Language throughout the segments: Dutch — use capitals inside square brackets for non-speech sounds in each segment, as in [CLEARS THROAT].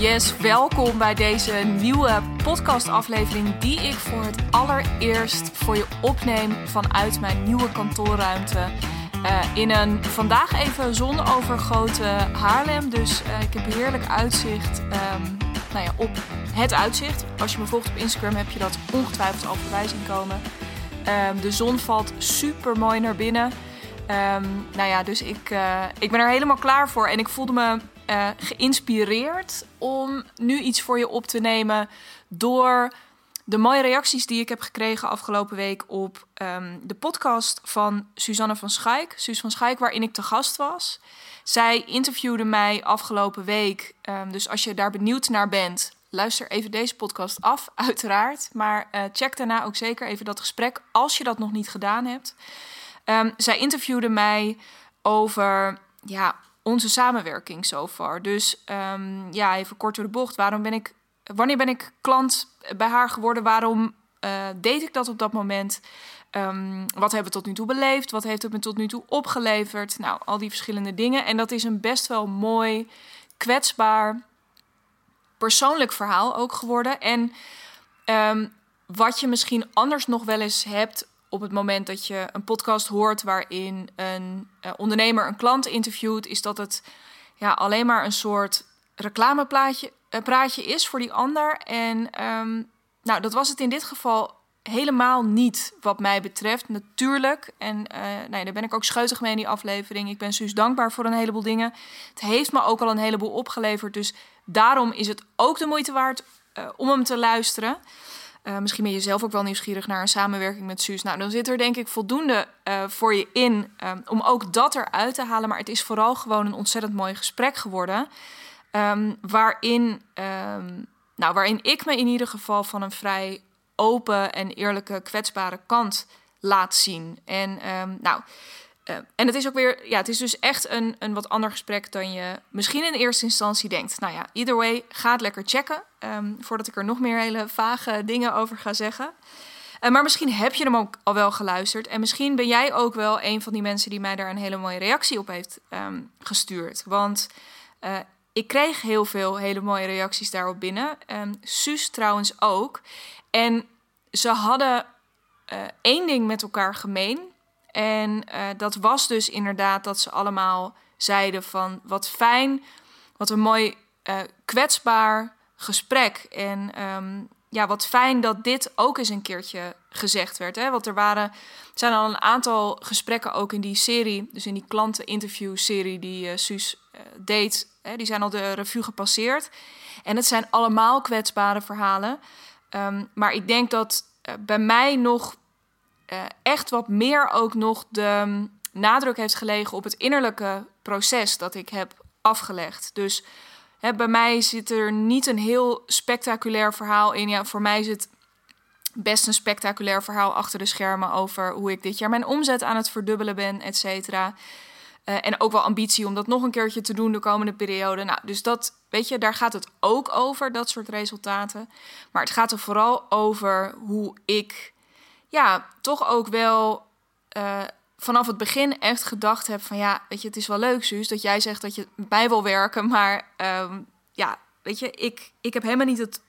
Yes, welkom bij deze nieuwe podcastaflevering die ik voor het allereerst voor je opneem vanuit mijn nieuwe kantoorruimte. Uh, in een vandaag even zonovergoten Haarlem. Dus uh, ik heb heerlijk uitzicht um, nou ja, op het uitzicht. Als je me volgt op Instagram heb je dat ongetwijfeld al voorbij zien komen. Um, de zon valt super mooi naar binnen. Um, nou ja, dus ik, uh, ik ben er helemaal klaar voor. En ik voelde me uh, geïnspireerd om nu iets voor je op te nemen door de mooie reacties die ik heb gekregen afgelopen week op um, de podcast van Suzanne van Schaik. Suus van Schaik, waarin ik te gast was. Zij interviewde mij afgelopen week. Um, dus als je daar benieuwd naar bent, luister even deze podcast af, [LAUGHS] uiteraard. Maar uh, check daarna ook zeker even dat gesprek als je dat nog niet gedaan hebt. Um, zij interviewde mij over ja, onze samenwerking zo far. Dus um, ja, even kort door de bocht. Waarom ben ik, wanneer ben ik klant bij haar geworden? Waarom uh, deed ik dat op dat moment? Um, wat hebben we tot nu toe beleefd? Wat heeft het me tot nu toe opgeleverd? Nou, al die verschillende dingen. En dat is een best wel mooi, kwetsbaar, persoonlijk verhaal ook geworden. En um, wat je misschien anders nog wel eens hebt op het moment dat je een podcast hoort waarin een uh, ondernemer een klant interviewt, is dat het ja, alleen maar een soort reclameplaatje uh, praatje is voor die ander. En um, nou, dat was het in dit geval helemaal niet, wat mij betreft. Natuurlijk. En uh, nee, daar ben ik ook scheutig mee in die aflevering. Ik ben Suus dankbaar voor een heleboel dingen. Het heeft me ook al een heleboel opgeleverd. Dus daarom is het ook de moeite waard om hem te luisteren. Uh, misschien ben je zelf ook wel nieuwsgierig naar een samenwerking met Suus. Nou, dan zit er denk ik voldoende uh, voor je in um, om ook dat eruit te halen. Maar het is vooral gewoon een ontzettend mooi gesprek geworden. Um, waarin, um, nou, waarin ik me in ieder geval van een vrij open en eerlijke, kwetsbare kant laat zien. En nou. Uh, en het is ook weer, ja, het is dus echt een, een wat ander gesprek dan je misschien in eerste instantie denkt. Nou ja, either way, ga het lekker checken. Um, voordat ik er nog meer hele vage dingen over ga zeggen. Uh, maar misschien heb je hem ook al wel geluisterd. En misschien ben jij ook wel een van die mensen die mij daar een hele mooie reactie op heeft um, gestuurd. Want uh, ik kreeg heel veel hele mooie reacties daarop binnen. Um, Suus trouwens ook. En ze hadden één ding met elkaar gemeen. En uh, dat was dus inderdaad dat ze allemaal zeiden van wat fijn, wat een mooi uh, kwetsbaar gesprek. En um, ja, wat fijn dat dit ook eens een keertje gezegd werd. Hè? Want er waren, zijn al een aantal gesprekken ook in die serie, dus in die klanteninterview-serie die uh, Suus deed. Hè? Die zijn al de revue gepasseerd. En het zijn allemaal kwetsbare verhalen. Um, maar ik denk dat bij mij nog uh, echt wat meer ook nog de um, nadruk heeft gelegen op het innerlijke proces dat ik heb afgelegd. Dus hè, bij mij zit er niet een heel spectaculair verhaal in. Ja, voor mij zit best een spectaculair verhaal achter de schermen over hoe ik dit jaar mijn omzet aan het verdubbelen ben, et cetera. Uh, en ook wel ambitie om dat nog een keertje te doen de komende periode. Nou, dus dat, weet je, daar gaat het ook over, dat soort resultaten. Maar het gaat er vooral over hoe ik ja, toch ook wel uh, vanaf het begin echt gedacht heb van ja, weet je, het is wel leuk, Suus, dat jij zegt dat je bij wil werken, maar um, ja, weet je, ik, ik heb helemaal niet het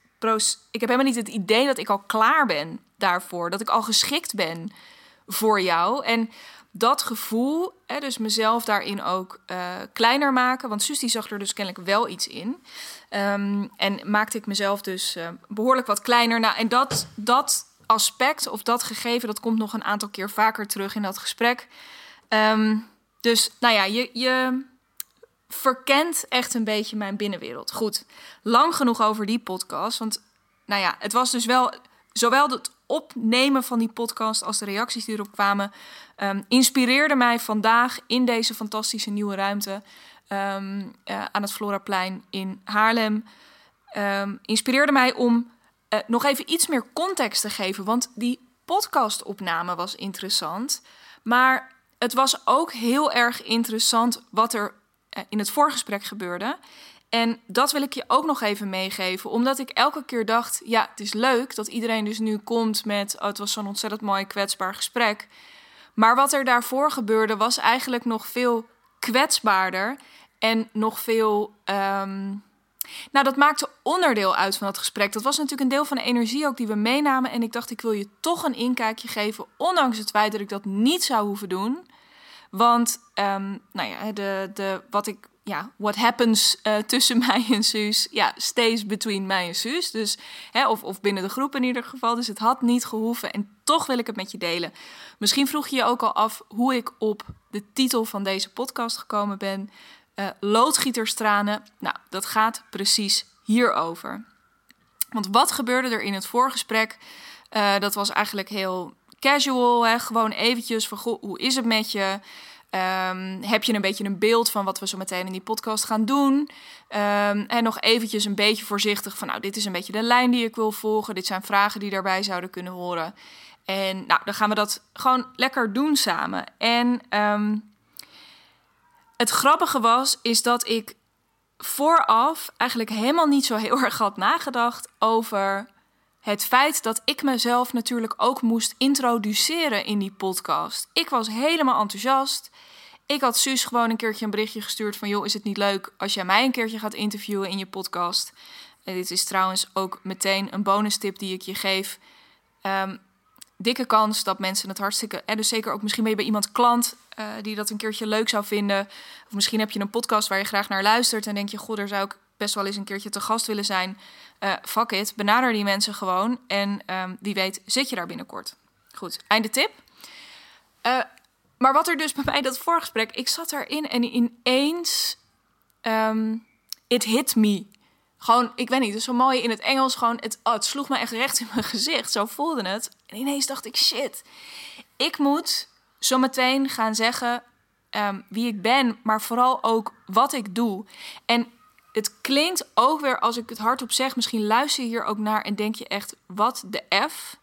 ik heb helemaal niet het idee dat ik al klaar ben daarvoor, dat ik al geschikt ben voor jou. En dat gevoel, hè, dus mezelf daarin ook uh, kleiner maken, want Suus die zag er dus kennelijk wel iets in. Um, en maakte ik mezelf dus uh, behoorlijk wat kleiner. Nou, en dat, dat aspect of dat gegeven, dat komt nog een aantal keer vaker terug in dat gesprek. Um, dus nou ja, je, je verkent echt een beetje mijn binnenwereld. Goed, lang genoeg over die podcast. Want nou ja, het was dus wel zowel het opnemen van die podcast als de reacties die erop kwamen, um, inspireerde mij vandaag in deze fantastische nieuwe ruimte um, uh, aan het Floraplein in Haarlem. Inspireerde mij om uh, nog even iets meer context te geven. Want die podcastopname was interessant. Maar het was ook heel erg interessant wat er uh, in het voorgesprek gebeurde. En dat wil ik je ook nog even meegeven. Omdat ik elke keer dacht: ja, het is leuk dat iedereen dus nu komt met. Oh, het was zo'n ontzettend mooi, kwetsbaar gesprek. Maar wat er daarvoor gebeurde was eigenlijk nog veel kwetsbaarder. En nog veel. Um, Nou, dat maakte onderdeel uit van dat gesprek. Dat was natuurlijk een deel van de energie ook die we meenamen. En ik dacht, ik wil je toch een inkijkje geven, ondanks het feit dat ik dat niet zou hoeven doen. Want, um, nou ja, de, de, wat ik, ja, what happens uh, tussen [LAUGHS] mij en Suus, ja, stays between mij en Suus. Dus, hè, of, of binnen de groep in ieder geval. Dus het had niet gehoeven en toch wil ik het met je delen. Misschien vroeg je je ook al af hoe ik op de titel van deze podcast gekomen ben. Uh, loodgieterstranen. Nou, dat gaat precies hierover. Want wat gebeurde er in het voorgesprek? Uh, dat was eigenlijk heel casual, hè? gewoon eventjes van hoe is het met je? Um, heb je een beetje een beeld van wat we zo meteen in die podcast gaan doen? Um, en nog eventjes een beetje voorzichtig van, nou, dit is een beetje de lijn die ik wil volgen. Dit zijn vragen die daarbij zouden kunnen horen. En nou, dan gaan we dat gewoon lekker doen samen. En um, het grappige was, is dat ik vooraf eigenlijk helemaal niet zo heel [LAUGHS] erg had nagedacht over het feit dat ik mezelf natuurlijk ook moest introduceren in die podcast. Ik was helemaal enthousiast. Ik had Suus gewoon een keertje een berichtje gestuurd van... joh, is het niet leuk als jij mij een keertje gaat interviewen in je podcast? En dit is trouwens ook meteen een bonus tip die ik je geef. Um, dikke kans dat mensen het hartstikke... En dus zeker ook misschien ben je bij iemand klant uh, die dat een keertje leuk zou vinden. Of misschien heb je een podcast waar je graag naar luistert... en denk je, goh, daar zou ik best wel eens een keertje te gast willen zijn. Uh, fuck it, benader die mensen gewoon. En um, wie weet zit je daar binnenkort. Goed, einde tip. Uh, maar wat er dus [LAUGHS] bij mij dat voorgesprek... Ik zat erin en ineens... Um, it hit me. Gewoon, ik weet niet, dus zo mooi in het Engels. Gewoon, het, oh, het sloeg me echt recht in mijn [LAUGHS] gezicht. Zo voelde het. En ineens dacht ik, shit. Ik moet zometeen gaan zeggen um, wie ik ben, maar vooral ook wat ik doe. En het klinkt ook weer, als ik het hardop zeg, misschien luister je hier ook naar en denk je echt, wat de F?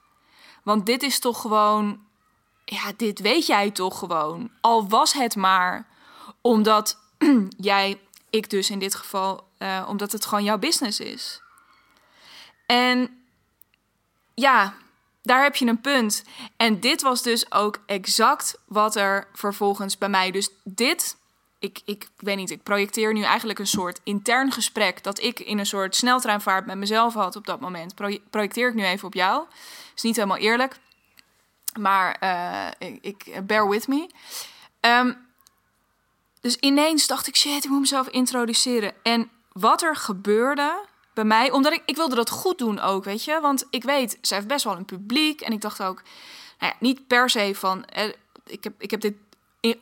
Want dit is toch gewoon, ja, dit weet jij toch gewoon. Al was het maar omdat [CLEARS THROAT] jij, ik dus in dit geval, uh, omdat het gewoon jouw business is. En ja, daar heb je een punt. En dit was dus ook exact wat er vervolgens bij mij. Dus dit ik, ik weet niet, ik projecteer nu eigenlijk een soort intern gesprek dat ik in een soort sneltreinvaart met mezelf had op dat moment. projecteer ik nu even op jou. Is niet helemaal eerlijk, maar uh, ik, bear with me. Um, dus ineens dacht ik, shit, ik moet mezelf introduceren. En wat er gebeurde bij mij, omdat ik, ik wilde dat goed doen ook, weet je. Want ik weet, ze heeft best wel een publiek. En ik dacht ook, nou ja, niet per se van, eh, ik, heb, ik heb dit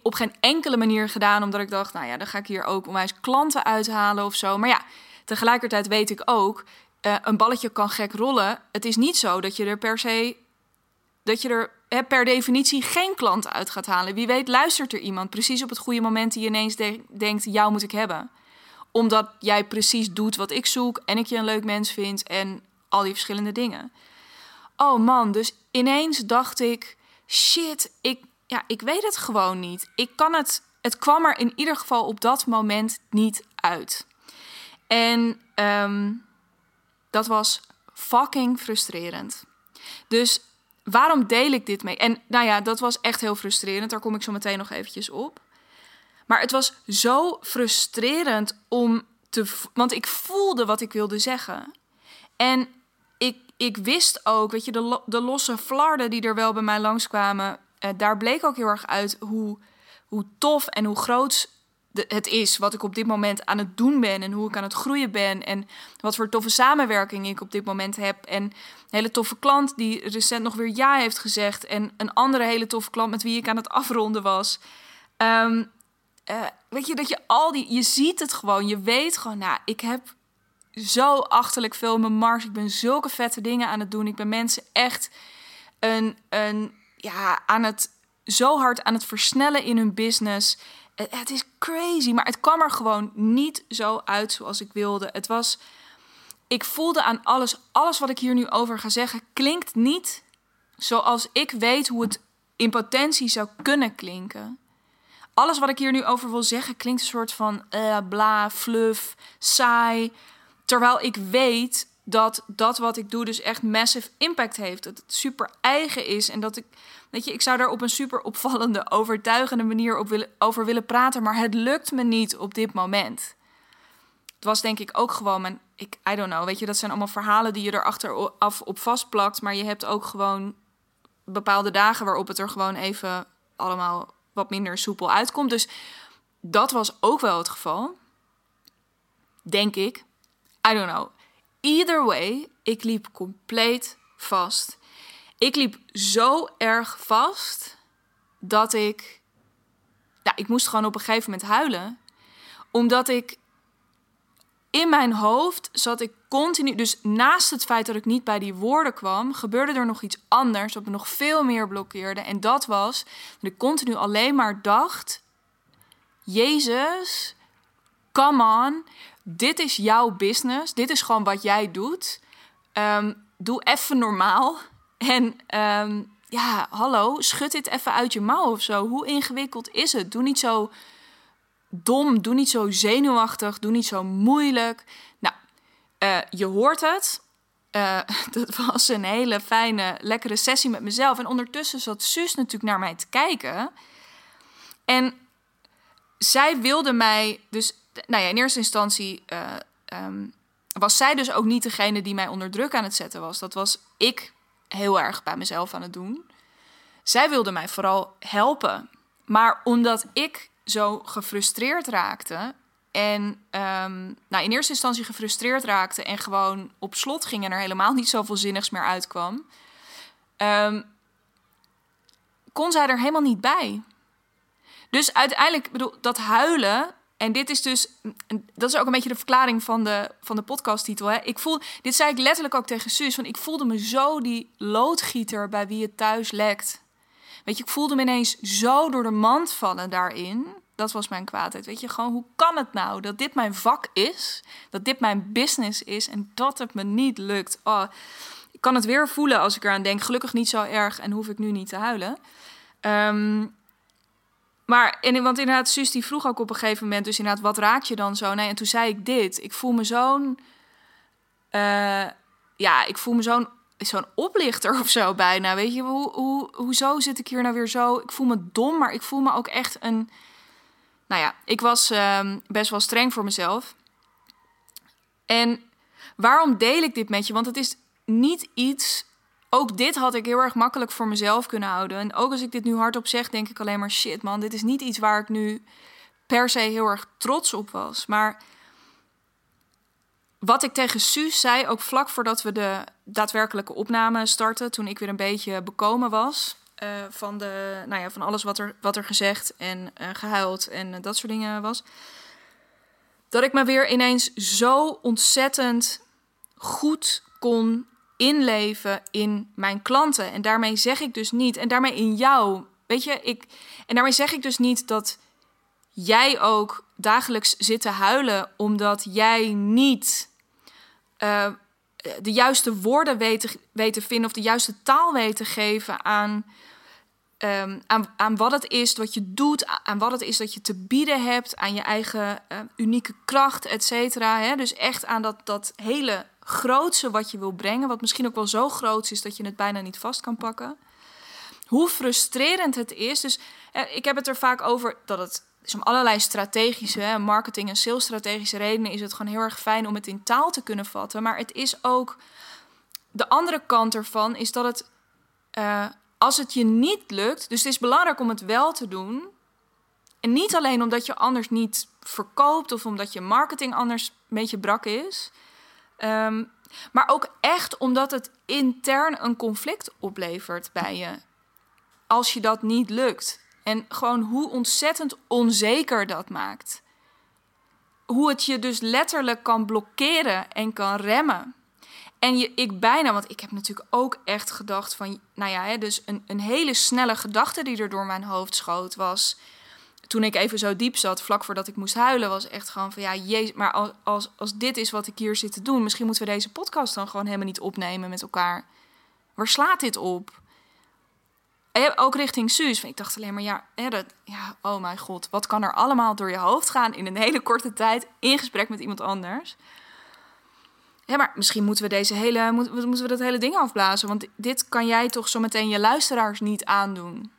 op geen enkele manier gedaan, omdat ik dacht, nou ja, dan ga ik hier ook onwijs klanten uithalen of zo. Maar ja, tegelijkertijd weet ik ook, uh, een balletje kan gek rollen. Het is niet zo dat je er per se, dat je er per definitie geen klanten uit gaat halen. Wie weet luistert er iemand precies op het goede moment die ineens de denkt, jou moet ik hebben. Omdat jij precies doet wat ik zoek en ik je een leuk mens vind en al die verschillende dingen. Oh man, dus ineens dacht ik, shit, ik ja, ik weet het gewoon niet. Ik kan het. Het kwam er in ieder geval op dat moment niet uit. En um, dat was fucking frustrerend. Dus waarom deel ik dit mee? En nou ja, dat was echt heel frustrerend. Daar kom ik zo meteen nog eventjes op. Maar het was zo frustrerend om te. Want ik voelde wat ik wilde zeggen. En ik, ik wist ook, weet je, de, de losse flarden die er wel bij mij langskwamen uh, daar bleek ook heel erg uit hoe, hoe tof en hoe groot het is wat ik op dit moment aan het doen ben en hoe ik aan het groeien ben en wat voor toffe samenwerking ik op dit moment heb en een hele toffe klant die recent nog weer ja heeft gezegd en een andere hele toffe klant met wie ik aan het afronden was. Um, uh, weet je dat je al die, je ziet het gewoon, je weet gewoon, nou, ik heb zo achterlijk veel mijn mars, ik ben zulke vette dingen aan het doen, ik ben mensen echt een, een ja, aan het, zo hard aan het versnellen in hun business. Het, het is crazy, maar het kwam er gewoon niet zo uit zoals ik wilde. Het was, ik voelde aan alles, alles wat ik hier nu over ga zeggen, klinkt niet zoals ik weet hoe het in potentie zou kunnen klinken. Alles wat ik hier nu over wil zeggen klinkt een soort van uh, bla, fluff, saai. Terwijl ik weet dat dat wat ik doe dus echt massive impact heeft. Dat het super eigen is en dat ik, weet je, ik zou daar op een super opvallende, overtuigende manier op willen, over willen praten, maar het lukt me niet op dit moment. Het was denk ik ook gewoon mijn... Ik, I don't know, weet je, dat zijn allemaal verhalen die je er achteraf op vastplakt. Maar je hebt ook gewoon bepaalde dagen waarop het er gewoon even allemaal wat minder soepel uitkomt. Dus dat was ook wel het geval. Denk ik. I don't know. Either way, ik liep compleet vast. Ik liep zo erg vast dat ik. Ja, ik moest gewoon op een gegeven moment huilen. Omdat ik. In mijn hoofd zat ik continu. Dus naast het feit dat ik niet bij die woorden kwam, gebeurde er nog iets anders. Wat me nog veel meer blokkeerde. En dat was dat ik continu alleen maar dacht: Jezus, come on. Dit is jouw business. Dit is gewoon wat jij doet. Ehm, doe even normaal. En ehm, ja, hallo, schud dit even uit je mouw of zo. Hoe ingewikkeld is het? Doe niet zo dom, doe niet zo zenuwachtig, doe niet zo moeilijk. Nou, uh, je hoort het. Uh, [LAUGHS] dat was een hele fijne, lekkere sessie met mezelf. En ondertussen zat Suus natuurlijk naar mij te kijken. En zij wilde mij dus, nou ja, in eerste instantie uh, um, was zij dus ook niet degene die mij onder druk aan het zetten was. Dat was ik heel erg bij mezelf aan het doen. Zij wilde mij vooral helpen. Maar omdat ik zo gefrustreerd raakte en um, nou, in eerste instantie gefrustreerd raakte en gewoon op slot ging en er helemaal niet zoveel zinnigs meer uitkwam, um, kon zij er helemaal niet bij. Dus uiteindelijk, bedoel, dat huilen, en dit is dus, dat is ook een beetje de verklaring van de, van de podcasttitel. Hè. Ik voel, dit zei ik letterlijk ook tegen Suus, want ik voelde me zo die loodgieter bij wie het thuis lekt. Weet je, ik voelde me ineens zo door de mand vallen daarin. Dat was mijn kwaadheid. Weet je, gewoon hoe kan het nou dat dit mijn vak is? Dat dit mijn business is en dat het me niet lukt? Oh, ik kan het weer voelen als ik eraan denk. Gelukkig niet zo erg en hoef ik nu niet te huilen. Um, maar, en, want inderdaad, Suus die vroeg ook op een gegeven moment... dus inderdaad, wat raak je dan zo? Nee, en toen zei ik dit. Ik voel me zo'n... Uh, ja, ik voel me zo'n zo'n oplichter of zo bijna. Weet je, hoe, hoe, hoezo zit ik hier nou weer zo? Ik voel me dom, maar ik voel me ook echt een... Nou ja, ik was uh, best wel streng voor mezelf. En waarom deel ik dit met je? Want het is niet iets ook dit had ik heel erg makkelijk voor mezelf kunnen houden. En ook als ik dit nu hardop zeg, denk ik alleen maar shit man, dit is niet iets waar ik nu per se heel erg trots op was. Maar wat ik tegen Suus zei, ook vlak voordat we de daadwerkelijke opname starten, toen ik weer een beetje bekomen was uh, van, de, nou ja, van alles wat er, wat er gezegd en uh, gehuild en uh, dat soort dingen was, dat ik me weer ineens zo ontzettend goed kon inleven in mijn klanten. En daarmee zeg ik dus niet, en daarmee in jou. Weet je, ik. En daarmee zeg ik dus niet dat jij ook dagelijks zit te huilen omdat jij niet uh, de juiste woorden weet te, weet te vinden of de juiste taal weet te geven aan. Um, aan, aan wat het is wat je doet, aan wat het is dat je te bieden hebt, aan je eigen uh, unieke kracht, et cetera. Dus echt aan dat, dat hele grootste wat je wil brengen, wat misschien ook wel zo groot is dat je het bijna niet vast kan pakken. Hoe frustrerend het is. Dus eh, ik heb het er vaak over dat het dus om allerlei strategische marketing- en salesstrategische redenen is het gewoon heel erg fijn om het in taal te kunnen vatten. Maar het is ook de andere kant ervan is dat het uh, als het je niet lukt, dus het is belangrijk om het wel te doen. En niet alleen omdat je anders niet verkoopt of omdat je marketing anders een beetje brak is. Um, maar ook echt omdat het intern een conflict oplevert bij je. Als je dat niet lukt. En gewoon hoe ontzettend onzeker dat maakt. Hoe het je dus letterlijk kan blokkeren en kan remmen. En je, ik bijna, want ik heb natuurlijk ook echt gedacht van, nou ja, hè, dus een, een hele snelle gedachte die er door mijn hoofd schoot was toen ik even zo diep zat, vlak voordat ik moest huilen, was echt gewoon van ja, jezus, maar als, als, als dit is wat ik hier zit te doen, misschien moeten we deze podcast dan gewoon helemaal niet opnemen met elkaar. Waar slaat dit op? Ook richting Suus. Ik dacht alleen maar, ja, dat, ja, oh mijn god, wat kan er allemaal door je hoofd gaan in een hele korte tijd in gesprek met iemand anders? Ja, maar misschien moeten we deze hele, moeten, we dat hele ding afblazen, want dit kan jij toch zo meteen je luisteraars niet aandoen.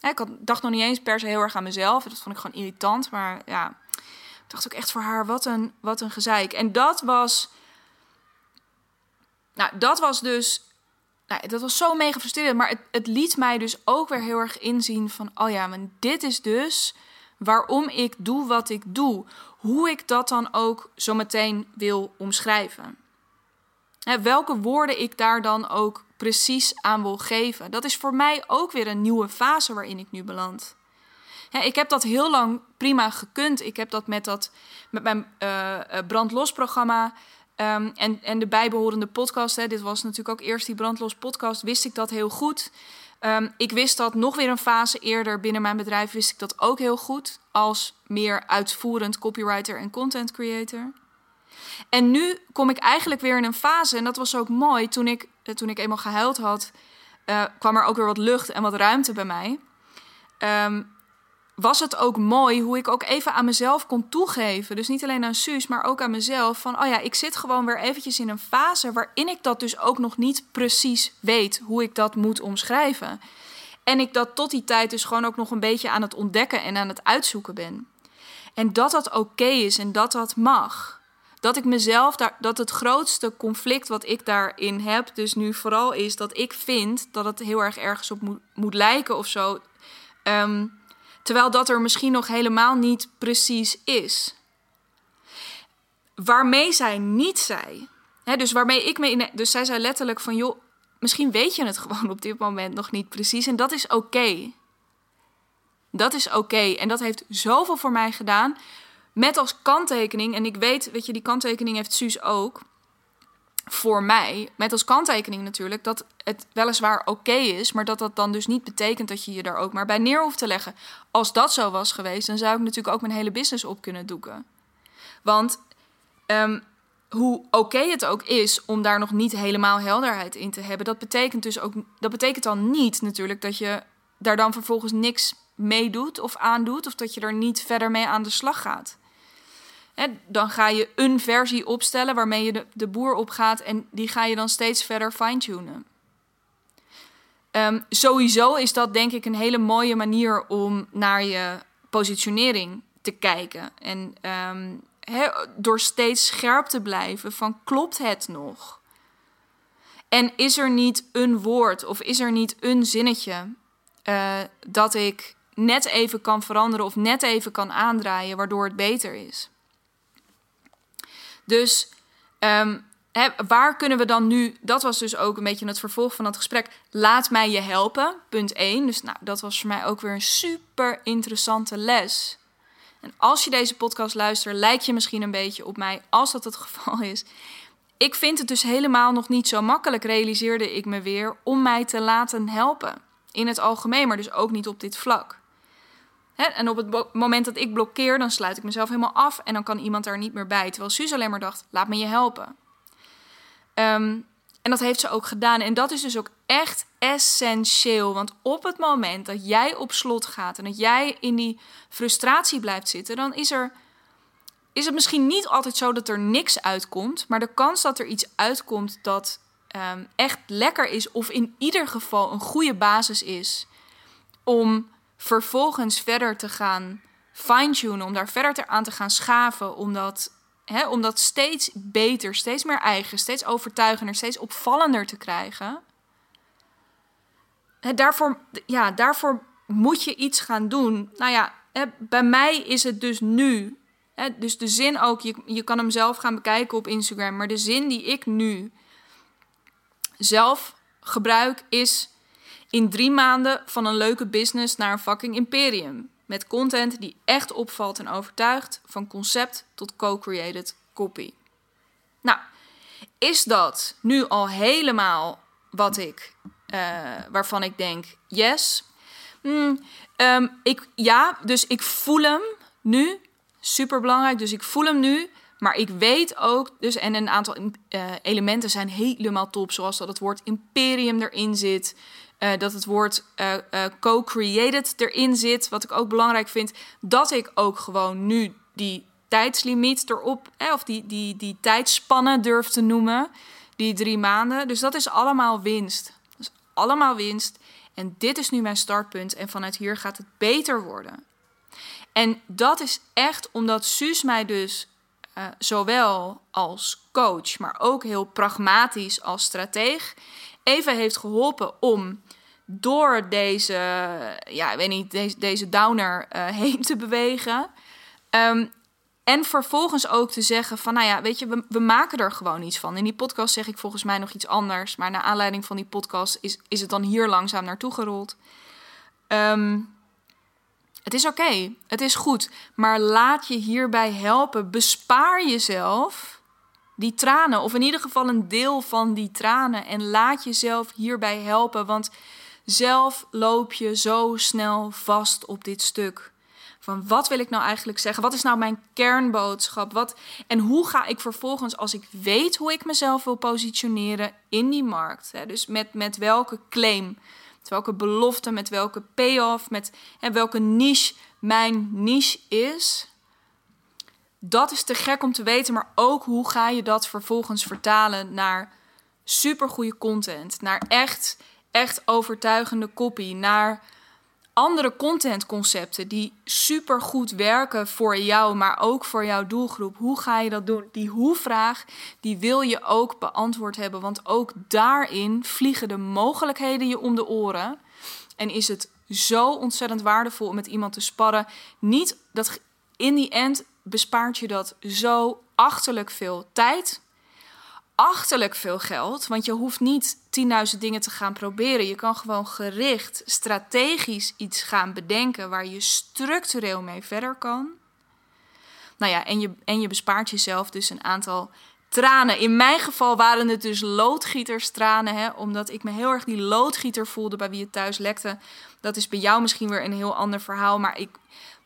Ik dacht nog niet eens per se heel erg aan mezelf. Dat vond ik gewoon irritant. Maar ja, dacht ook echt voor haar, wat een, wat een gezeik. En dat was, nou, dat was dus, nou, dat was zo mega frustrerend. Maar het, het liet mij dus ook weer heel erg inzien van, oh ja, maar dit is dus waarom ik doe wat ik doe. Hoe ik dat dan ook zo meteen wil omschrijven. Hè, welke woorden ik daar dan ook precies aan wil geven. Dat is voor mij ook weer een nieuwe fase waarin ik nu beland. ik heb dat heel lang prima gekund. Ik heb dat met, dat, met mijn uh, brandlos-programma um, en, en de bijbehorende podcast. Hè. Dit was natuurlijk ook eerst die brandlos-podcast. Wist ik dat heel goed. Um, ik wist dat nog weer een fase eerder binnen mijn bedrijf. Wist ik dat ook heel goed. Als meer uitvoerend copywriter en content creator. En nu kom ik eigenlijk weer in een fase, en dat was ook mooi, toen ik, eh, toen ik eenmaal gehuild had, uh, kwam er ook weer wat lucht en wat ruimte bij mij. Um, was het ook mooi hoe ik ook even aan mezelf kon toegeven. Dus niet alleen aan Suus, maar ook aan mezelf. Van, oh ja, ik zit gewoon weer eventjes in een fase waarin ik dat dus ook nog niet precies weet hoe ik dat moet omschrijven. En ik dat tot die tijd dus gewoon ook nog een beetje aan het ontdekken en aan het uitzoeken ben. En dat dat oké is en dat dat mag dat ik mezelf daar, dat het grootste conflict wat ik daarin heb, dus nu vooral is dat ik vind dat het heel erg ergens op moet, lijken of zo. Ehm, terwijl dat er misschien nog helemaal niet precies is. Waarmee zij niet zei. Hè, dus waarmee ik me. Dus zij zei letterlijk van joh, misschien weet je het [LAUGHS] gewoon op dit moment nog niet precies. En dat is oké. Dat is oké. En dat heeft zoveel voor mij gedaan. Met als kanttekening, en ik weet, weet je, die kanttekening heeft Suus ook voor mij. Met als kanttekening natuurlijk dat het weliswaar oké is, maar dat dat dan dus niet betekent dat je je daar ook maar bij neer hoeft te leggen. Als dat zo was geweest, dan zou ik natuurlijk ook mijn hele business op kunnen doeken. Want ehm, hoe oké het ook is om daar nog niet helemaal helderheid in te hebben, dat betekent dus ook, dat betekent dan niet natuurlijk dat je daar dan vervolgens niks meedoet of aandoet, of dat je er niet verder mee aan de slag gaat dan ga je een versie opstellen waarmee je de, boer opgaat en die ga je dan steeds verder fine-tunen. Um, sowieso is dat denk ik een hele mooie manier om naar je positionering te kijken. En ehm, door steeds scherp te blijven van klopt het nog? En is er niet een woord of is er niet een zinnetje uh, dat ik net even kan veranderen of net even kan aandraaien waardoor het beter is? Dus ehm, waar kunnen we dan nu, dat was dus ook een beetje het vervolg van dat gesprek, laat mij je helpen, punt 1. Dus nou, dat was voor mij ook weer een super interessante les. En als je deze podcast luistert, lijkt je misschien een beetje op mij, als dat het [LAUGHS] geval is. Ik vind het dus helemaal nog niet zo makkelijk, realiseerde ik me weer, om mij te laten helpen. In het algemeen, maar dus ook niet op dit vlak en op het moment dat ik blokkeer, dan sluit ik mezelf helemaal af en dan kan iemand daar niet meer bij. Terwijl Suus alleen maar dacht: laat me je helpen. Ehm, en dat heeft ze ook gedaan. En dat is dus ook echt essentieel. Want op het moment dat jij op slot gaat en dat jij in die frustratie blijft zitten, dan is er. Is het misschien niet altijd zo dat er niks uitkomt, maar de kans dat er iets uitkomt dat ehm, echt lekker is, of in ieder geval een goede basis is om vervolgens verder te gaan fine-tunen, om daar verder aan te gaan schaven, om dat, hè, om dat steeds beter, steeds meer eigen, steeds overtuigender, steeds opvallender te krijgen. Daarvoor, ja, daarvoor moet je iets gaan doen. Nou ja, bij mij is het dus nu. Dus de zin ook, je, je kan hem zelf gaan bekijken op Instagram, maar de zin die ik nu zelf gebruik is in drie maanden van een leuke business naar een fucking imperium. Met content die echt opvalt en overtuigt, van concept tot co-created copy. Nou, is dat nu al helemaal wat ik, uh, waarvan ik denk, yes. Mm, um, ik, ja, dus ik voel hem nu, super belangrijk, dus ik voel hem nu. Maar ik weet ook, dus en een aantal uh, elementen zijn helemaal top, zoals dat het woord imperium erin zit. Uh, dat het woord uh, uh, co-created erin zit. Wat ik ook belangrijk vind. Dat ik ook gewoon nu die tijdslimiet erop. Eh, of die, die, die tijdspannen durf te noemen. Die drie maanden. Dus dat is allemaal winst. Is allemaal winst. En dit is nu mijn startpunt. En vanuit hier gaat het beter worden. En dat is echt omdat Suus mij dus zowel als coach, maar ook heel pragmatisch als strateeg, even heeft geholpen om door deze, ja, ik weet niet, deze, deze downer uh, [LAUGHS] heen te bewegen. Um, en vervolgens ook te zeggen van, nou ja, weet je, we, maken er gewoon iets van. In die podcast zeg ik volgens mij nog iets anders. Maar naar aanleiding van die podcast is, is het dan hier langzaam naartoe gerold. Um, het is oké, het is goed. Maar laat je hierbij helpen. Bespaar jezelf die tranen. Of in ieder geval een deel van die tranen. En laat jezelf hierbij helpen. Want zelf loop je zo snel vast op dit stuk. Van wat wil ik nou eigenlijk zeggen? Wat is nou mijn kernboodschap? Wat, en hoe ga ik vervolgens, als ik weet hoe ik mezelf wil positioneren in die markt? Hè, dus met, met welke claim, met welke belofte, met welke payoff, met hè, welke niche mijn niche is. Dat is te gek om te weten, maar ook hoe ga je dat vervolgens vertalen naar supergoeie content, naar echt, echt overtuigende copy, naar andere contentconcepten die super goed werken voor jou, maar ook voor jouw doelgroep. Hoe ga je dat doen? Die hoe-vraag, die wil je ook beantwoord hebben, want ook daarin vliegen de mogelijkheden je om de oren. En is het zo ontzettend waardevol om met iemand te sparren. Niet dat in die end bespaart je dat zo achterlijk veel tijd, achterlijk veel geld. Want je hoeft niet 10.000 dingen te gaan proberen. Je kan gewoon gericht, strategisch iets gaan bedenken waar je structureel mee verder kan. Nou ja, en je, en je bespaart jezelf dus een aantal tranen. In mijn geval waren het dus loodgieterstranen, hè, omdat ik me heel erg die loodgieter voelde bij wie het thuis lekte. Dat is bij jou misschien weer een heel ander verhaal, maar ik,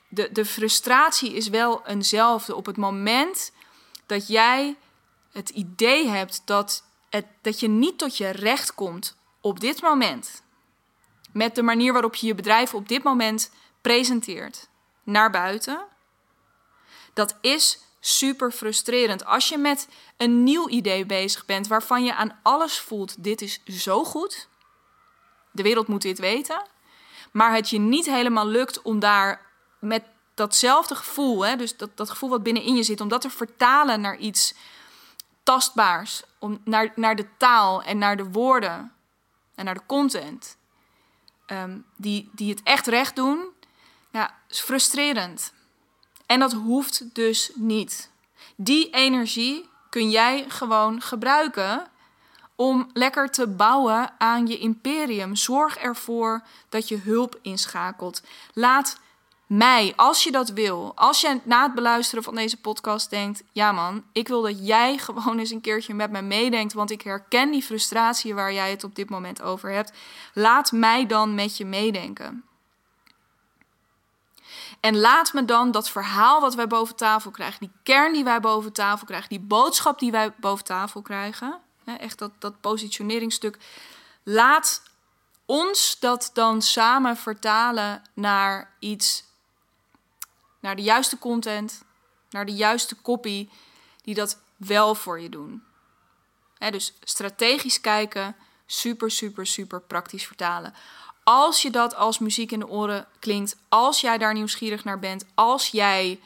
de, de frustratie is wel eenzelfde. Op het moment dat jij het idee hebt dat, het, dat je niet tot je recht komt op dit moment, met de manier waarop je je bedrijf op dit moment presenteert naar buiten, dat is super frustrerend. Als je met een nieuw idee bezig bent waarvan je aan alles voelt: dit is zo goed, de wereld moet dit weten, maar het je niet helemaal lukt om daar met datzelfde gevoel, hè, dus dat, dat gevoel wat binnenin je zit, om dat te vertalen naar iets tastbaars. Om naar, naar de taal en naar de woorden en naar de content. Ehm, die, die het echt recht doen. Ja, is frustrerend. En dat hoeft dus niet. Die energie kun jij gewoon gebruiken om lekker te bouwen aan je imperium. Zorg ervoor dat je hulp inschakelt. Laat mij, als je dat wil, als je na het beluisteren van deze podcast denkt: ja man, ik wil dat jij [LAUGHS] gewoon eens een keertje met me meedenkt, want ik herken die frustratie waar jij het op dit moment over hebt. Laat mij dan met je meedenken. En laat me dan dat verhaal wat wij boven tafel krijgen, die kern die wij boven tafel krijgen, die boodschap die wij boven tafel krijgen, echt dat, dat positioneringstuk, laat ons dat dan samen vertalen naar iets naar de juiste content, naar de juiste copy, die dat wel voor je doen. dus strategisch kijken, super, super, super praktisch vertalen. Als je dat als muziek in de oren klinkt, als jij daar nieuwsgierig naar bent, als jij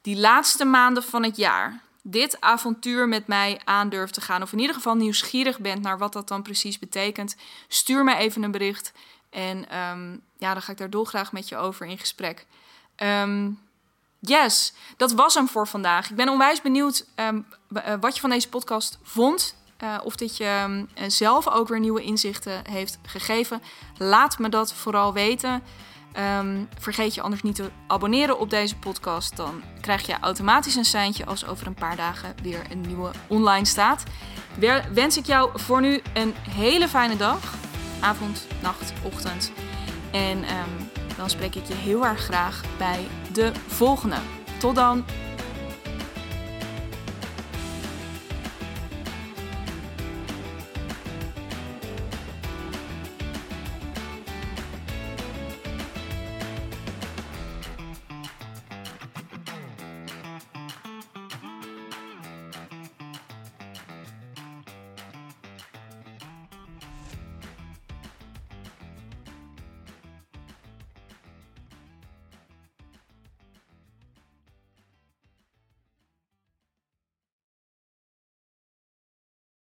die laatste maanden van het jaar dit avontuur met mij aandurft te gaan, of in ieder geval nieuwsgierig bent naar wat dat dan precies betekent, stuur me even een bericht. En ehm, ja, dan ga ik daar dolgraag met je over in gesprek. Um, Yes, dat was hem voor vandaag. Ik ben onwijs benieuwd um, wat je van deze podcast vond. Uh, of dit je um, zelf ook weer nieuwe inzichten heeft gegeven. Laat me dat vooral weten. Um, vergeet je anders niet te abonneren op deze podcast. Dan krijg je automatisch een seintje als over een paar dagen weer een nieuwe online staat. Wens ik jou voor nu een hele fijne dag. Avond, nacht, ochtend. En dan spreek ik je heel erg graag bij de volgende. Tot dan!